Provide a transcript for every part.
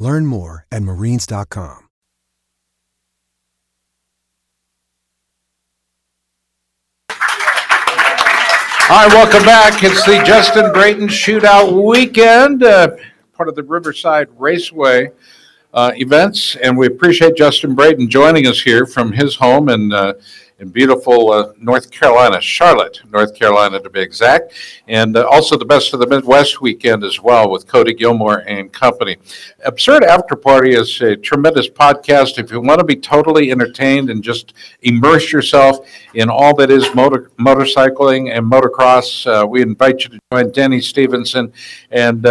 Learn more at marines.com. Hi, welcome back. It's the Justin Brayton Shootout Weekend, uh, part of the Riverside Raceway uh, events, and we appreciate Justin Brayton joining us here from his home in uh, in beautiful uh, North Carolina, Charlotte, North Carolina to be exact, and uh, also the best of the Midwest weekend as well with Cody Gilmore and company. Absurd After Party is a tremendous podcast. If you want to be totally entertained and just immerse yourself in all that is motor motorcycling and motocross, uh, we invite you to join Denny Stevenson and.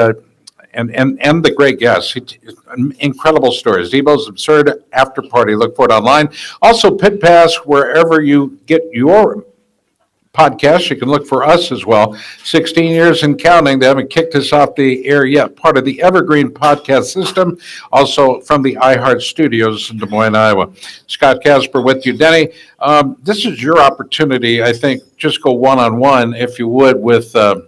And, and, and the great guests. Incredible stories. Debo's Absurd After Party. Look for it online. Also, Pit Pass, wherever you get your podcast. You can look for us as well. 16 years and counting. They haven't kicked us off the air yet. Part of the Evergreen podcast system, also from the iHeart Studios in Des Moines, Iowa. Scott Casper with you. Denny, um, this is your opportunity, I think. Just go one on one, if you would, with. Uh,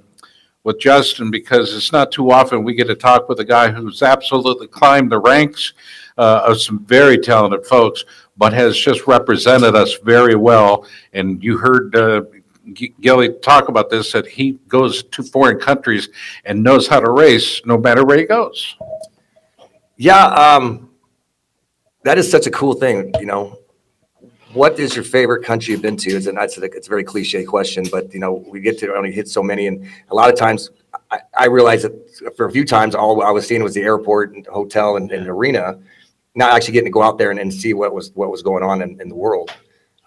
with Justin because it's not too often we get to talk with a guy who's absolutely climbed the ranks uh, of some very talented folks, but has just represented us very well. And you heard uh, Gilly talk about this that he goes to foreign countries and knows how to race no matter where he goes. Yeah, um, that is such a cool thing. You know, what is your favorite country you've been to? It's a, it's a very cliche question, but you know, we get to only hit so many, and a lot of times I, I realized that for a few times all I was seeing was the airport and hotel and, and arena, not actually getting to go out there and, and see what was what was going on in, in the world.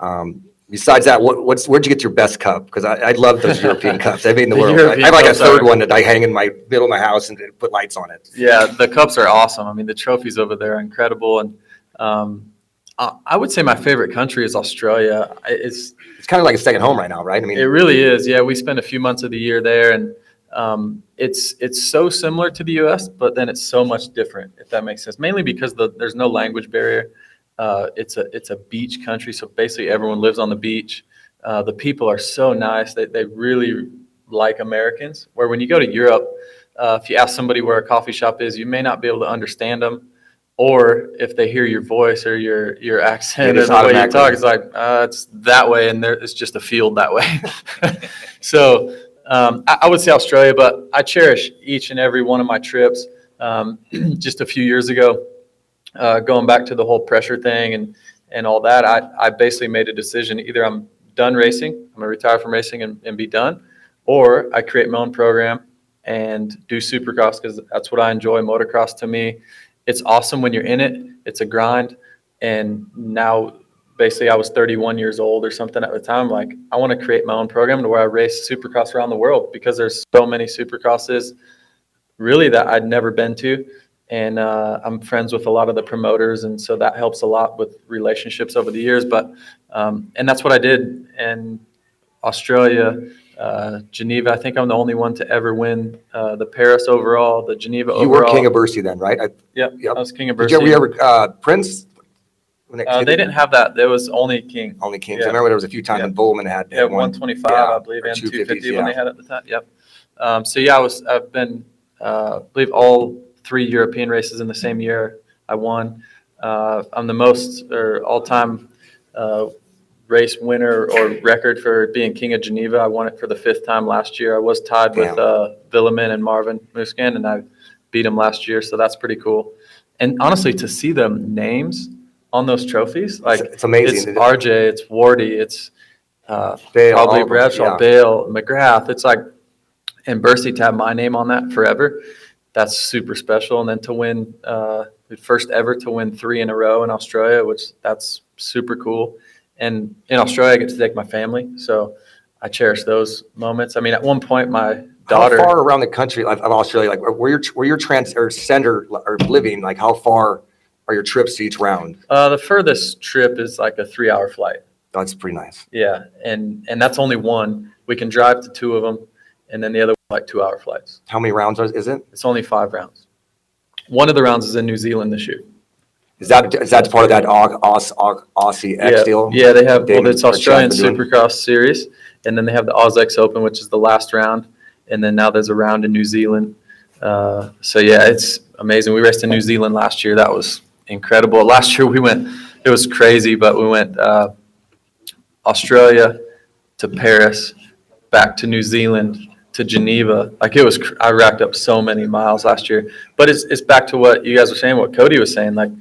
Um, besides that, what, what's where'd you get your best cup? Because I, I love those European cups. I mean, the, the world. I, I have like a third one that I hang in my middle of my house and put lights on it. Yeah, the cups are awesome. I mean, the trophies over there are incredible, and um, uh, I would say my favorite country is Australia. It's it's kind of like a second home right now, right? I mean, it really is. Yeah, we spend a few months of the year there, and um, it's it's so similar to the U.S., but then it's so much different. If that makes sense, mainly because the, there's no language barrier. Uh, it's a it's a beach country, so basically everyone lives on the beach. Uh, the people are so nice; they they really like Americans. Where when you go to Europe, uh, if you ask somebody where a coffee shop is, you may not be able to understand them or if they hear your voice or your your accent or the way you talk, it's like uh, it's that way, and there, it's just a field that way. so um, I, I, would say Australia, but I cherish each and every one of my trips. Um, just a few years ago, uh, going back to the whole pressure thing and and all that, I, I basically made a decision: either I'm done racing, I'm gonna retire from racing and, and be done, or I create my own program and do supercross because that's what I enjoy. Motocross to me it's awesome when you're in it. It's a grind. And now, basically, I was 31 years old or something at the time. Like, I want to create my own program to where I race supercross around the world because there's so many supercrosses really that I'd never been to. And uh, I'm friends with a lot of the promoters. And so that helps a lot with relationships over the years. But, um, and that's what I did. And Australia, uh, Geneva. I think I'm the only one to ever win uh, the Paris overall, the Geneva You overall. You were king of Bercy then, right? I- Yep, I was king of Bercy. Did you ever, uh, Prince? Uh, they didn't have that. There was only king. Only kings. I remember there was a few times Yeah. when Bowman had. Yeah, one. 125, Yeah, I believe, and 250s, 250 when yeah. they had it at the time. Yep. Um, so yeah, I was. I've been. Uh, I believe all three European races in the same year. I won. Uh, I'm the most or all-time uh, race winner or record for being king of Geneva. I won it for the fifth time last year. I was tied with Damn. uh, Villemin and Marvin Musquin, and I beat him last year. So that's pretty cool. And honestly, to see them names on those trophies, like It's- it's amazing. It's RJ, it's Wardy, it's uh, Bayle, probably Bradshaw, yeah. Bayle, McGrath. It's like, and Bercy to have my name on that forever, that's super special. And then to win, uh, the first ever to win three in a row in Australia, which that's super cool. And in Australia, I get to take my family, so I cherish those moments. I mean, at one point, my daughter. How far around the country of of Australia, like where you're, where you're trans or center or living, like how far are your trips to each round? Uh, the furthest trip is like a three-hour flight. That's pretty nice. Yeah, and and that's only one. We can drive to two of them, and then the other like two-hour flights. How many rounds is it? It's only five rounds. One of the rounds is in New Zealand this year. Is that, is that part of that Au- Aus- Au- Aussie X yeah. deal? Yeah, they have. Well, it's Australian? Supercross series, and then they have the AusX Open, which is the last round, and then now there's a round in New Zealand. Uh, so yeah, it's amazing. We raced in New Zealand last year. That was incredible. Last year we went, it was crazy, but we went uh, Australia to Paris, back to New Zealand to Geneva. Like it was, cr- I racked up so many miles last year. But it's it's back to what you guys were saying, what Cody was saying. Like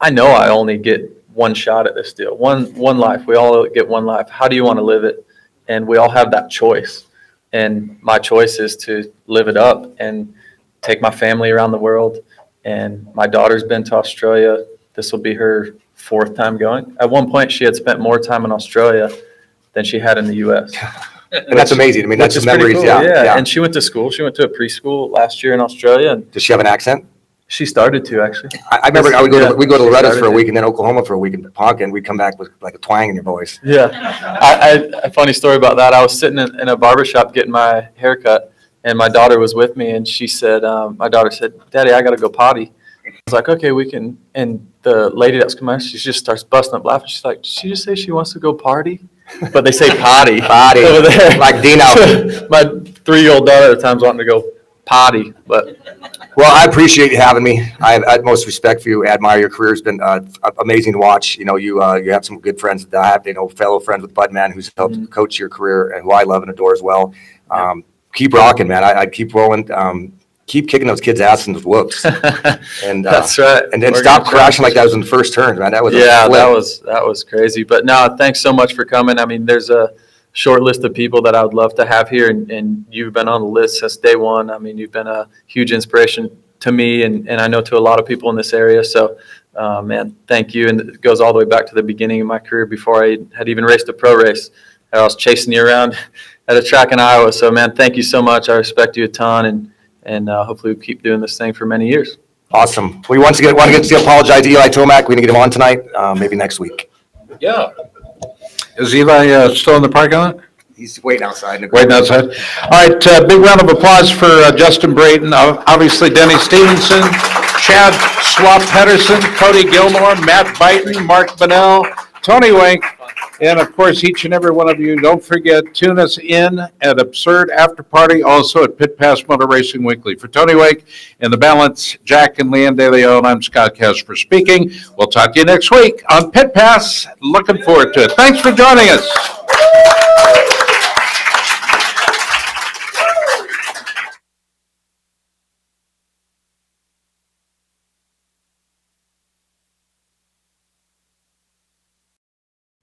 I know I only get one shot at this deal, one one life. We all get one life. How do you want to live it? And we all have that choice. And my choice is to live it up and take my family around the world. And my daughter's been to Australia. This will be her fourth time going. At one point, she had spent more time in Australia than she had in the U.S. And that's amazing. I mean, that's Which the is pretty memories, cool, yeah, yeah. And she went to school. She went to a preschool last year in Australia, and Does she have an accent? She started to actually. I, I remember I would go Yeah, to, we go to she Loretta's for a week and then Oklahoma for a week in Ponca and we'd come back with like a twang in your voice. Yeah, I, I, a funny story about that. I was sitting in, in a barber shop getting my haircut, and my daughter was with me, and she said, um, my daughter said, "Daddy, I gotta go potty." I was like, "Okay, we can." And the lady that's coming, out, she just starts busting up laughing. She's like, "Did she just say she wants to go party?" But they say potty, Potty, over there, like Dino. my three-year-old daughter at times wanting to go potty, but Well, I appreciate you having me. I have utmost respect for you. I admire your career. It's been uh, amazing to watch. You know, you uh, you have some good friends that I have, you know, fellow friends with Budman who's helped Mm-hmm. coach your career and who I love and adore as well. Um, keep rocking, man. I, I keep rolling. Um, keep kicking those kids' ass in the whoops. And uh, that's right. and then We're stop gonna crashing like that was in the first turn, man. That was a Yeah, flip. that was that was crazy. But no, thanks so much for coming. I mean, there's a short list of people that I would love to have here, and, and you've been on the list since day one. I mean, you've been a huge inspiration to me, and, and I know to a lot of people in this area. So, uh, man, thank you. And it goes all the way back to the beginning of my career before I had even raced a pro race. I was chasing you around at a track in Iowa. So, man, thank you so much. I respect you a ton, and and uh, hopefully we keep doing this thing for many years. Awesome. We once again want to get to apologize to Eli Tomac. We're gonna get him on tonight, uh, maybe next week. Yeah. Is Eli uh, still in the parking lot? He's waiting outside. Waiting outside. All right, uh, big round of applause for uh, Justin Brayton, uh, obviously Denny Stevenson, Chad Swap Pedersen, Cody Gilmore, Matt Byton, Mark Bennell, Tony Wink, and of course, each and every one of you, don't forget, tune us in at Absurd After Party, also at Pit Pass Motor Racing Weekly. For Tony Wake and the balance, Jack and Leanne De I'm Scott Casper speaking. We'll talk to you next week on Pit Pass. Looking forward to it. Thanks for joining us.